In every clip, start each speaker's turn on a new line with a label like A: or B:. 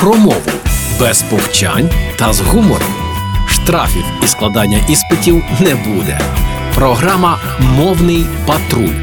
A: про мову без повчань та з гумором. Штрафів і складання іспитів не буде. Програма Мовний патруль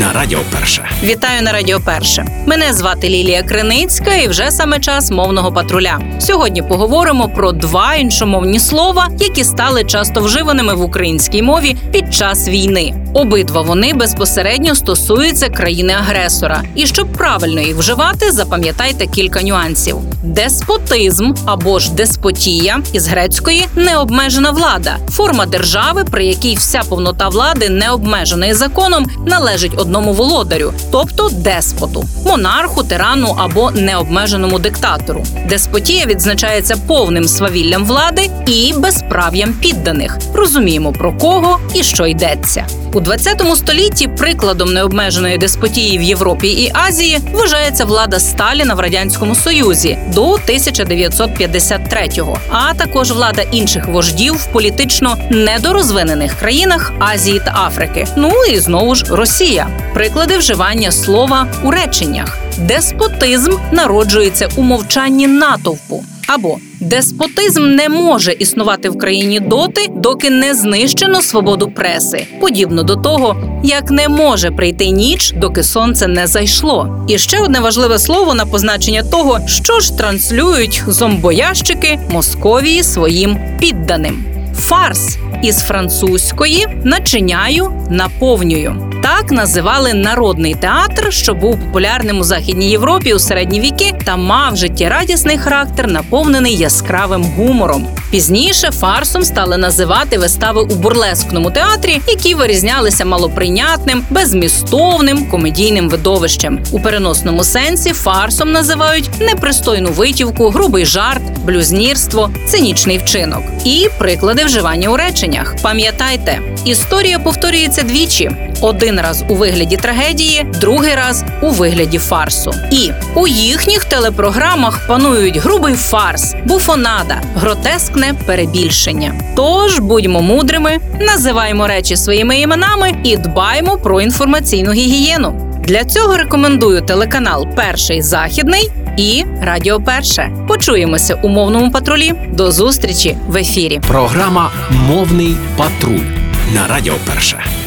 A: на Радіо Перше.
B: Вітаю на Радіо Перше. Мене звати Лілія Криницька, і вже саме час мовного патруля. Сьогодні поговоримо про два іншомовні слова, які стали часто вживаними в українській мові під час війни. Обидва вони безпосередньо стосуються країни-агресора. І щоб правильно їх вживати, запам'ятайте кілька нюансів: деспотизм або ж деспотія із грецької необмежена влада, форма держави, при якій вся повнота влади, не обмеженої законом, належить одному володарю, тобто деспоту, монарху, тирану або необмеженому диктатору. Деспотія відзначається повним свавіллям влади і безправ'ям підданих. Розуміємо про кого і що йдеться. У 20 столітті прикладом необмеженої деспотії в Європі і Азії вважається влада Сталіна в радянському Союзі до 1953-го, а також влада інших вождів в політично недорозвинених країнах Азії та Африки. Ну і знову ж Росія. Приклади вживання слова у реченнях. Деспотизм народжується у мовчанні натовпу. Або деспотизм не може існувати в країні доти, доки не знищено свободу преси, подібно до того, як не може прийти ніч, доки сонце не зайшло. І ще одне важливе слово на позначення того, що ж транслюють зомбоящики Московії своїм підданим. Фарс із французької начиняю наповнюю. Так називали народний театр, що був популярним у західній Європі у середні віки та мав життєрадісний характер, наповнений яскравим гумором. Пізніше фарсом стали називати вистави у бурлескному театрі, які вирізнялися малоприйнятним, безмістовним комедійним видовищем. У переносному сенсі фарсом називають непристойну витівку, грубий жарт, блюзнірство, цинічний вчинок і приклади вживання у реченнях. Пам'ятайте, історія повторюється двічі: один раз у вигляді трагедії, другий раз у вигляді фарсу. І у їхніх телепрограмах панують грубий фарс, буфонада, гротескне перебільшення. Тож будьмо мудрими, називаємо речі своїми іменами і дбаймо про інформаційну гігієну. Для цього рекомендую телеканал Перший західний і Радіо Перше. Почуємося у мовному патрулі. До зустрічі в ефірі.
A: Програма Мовний патруль на Радіо Перше.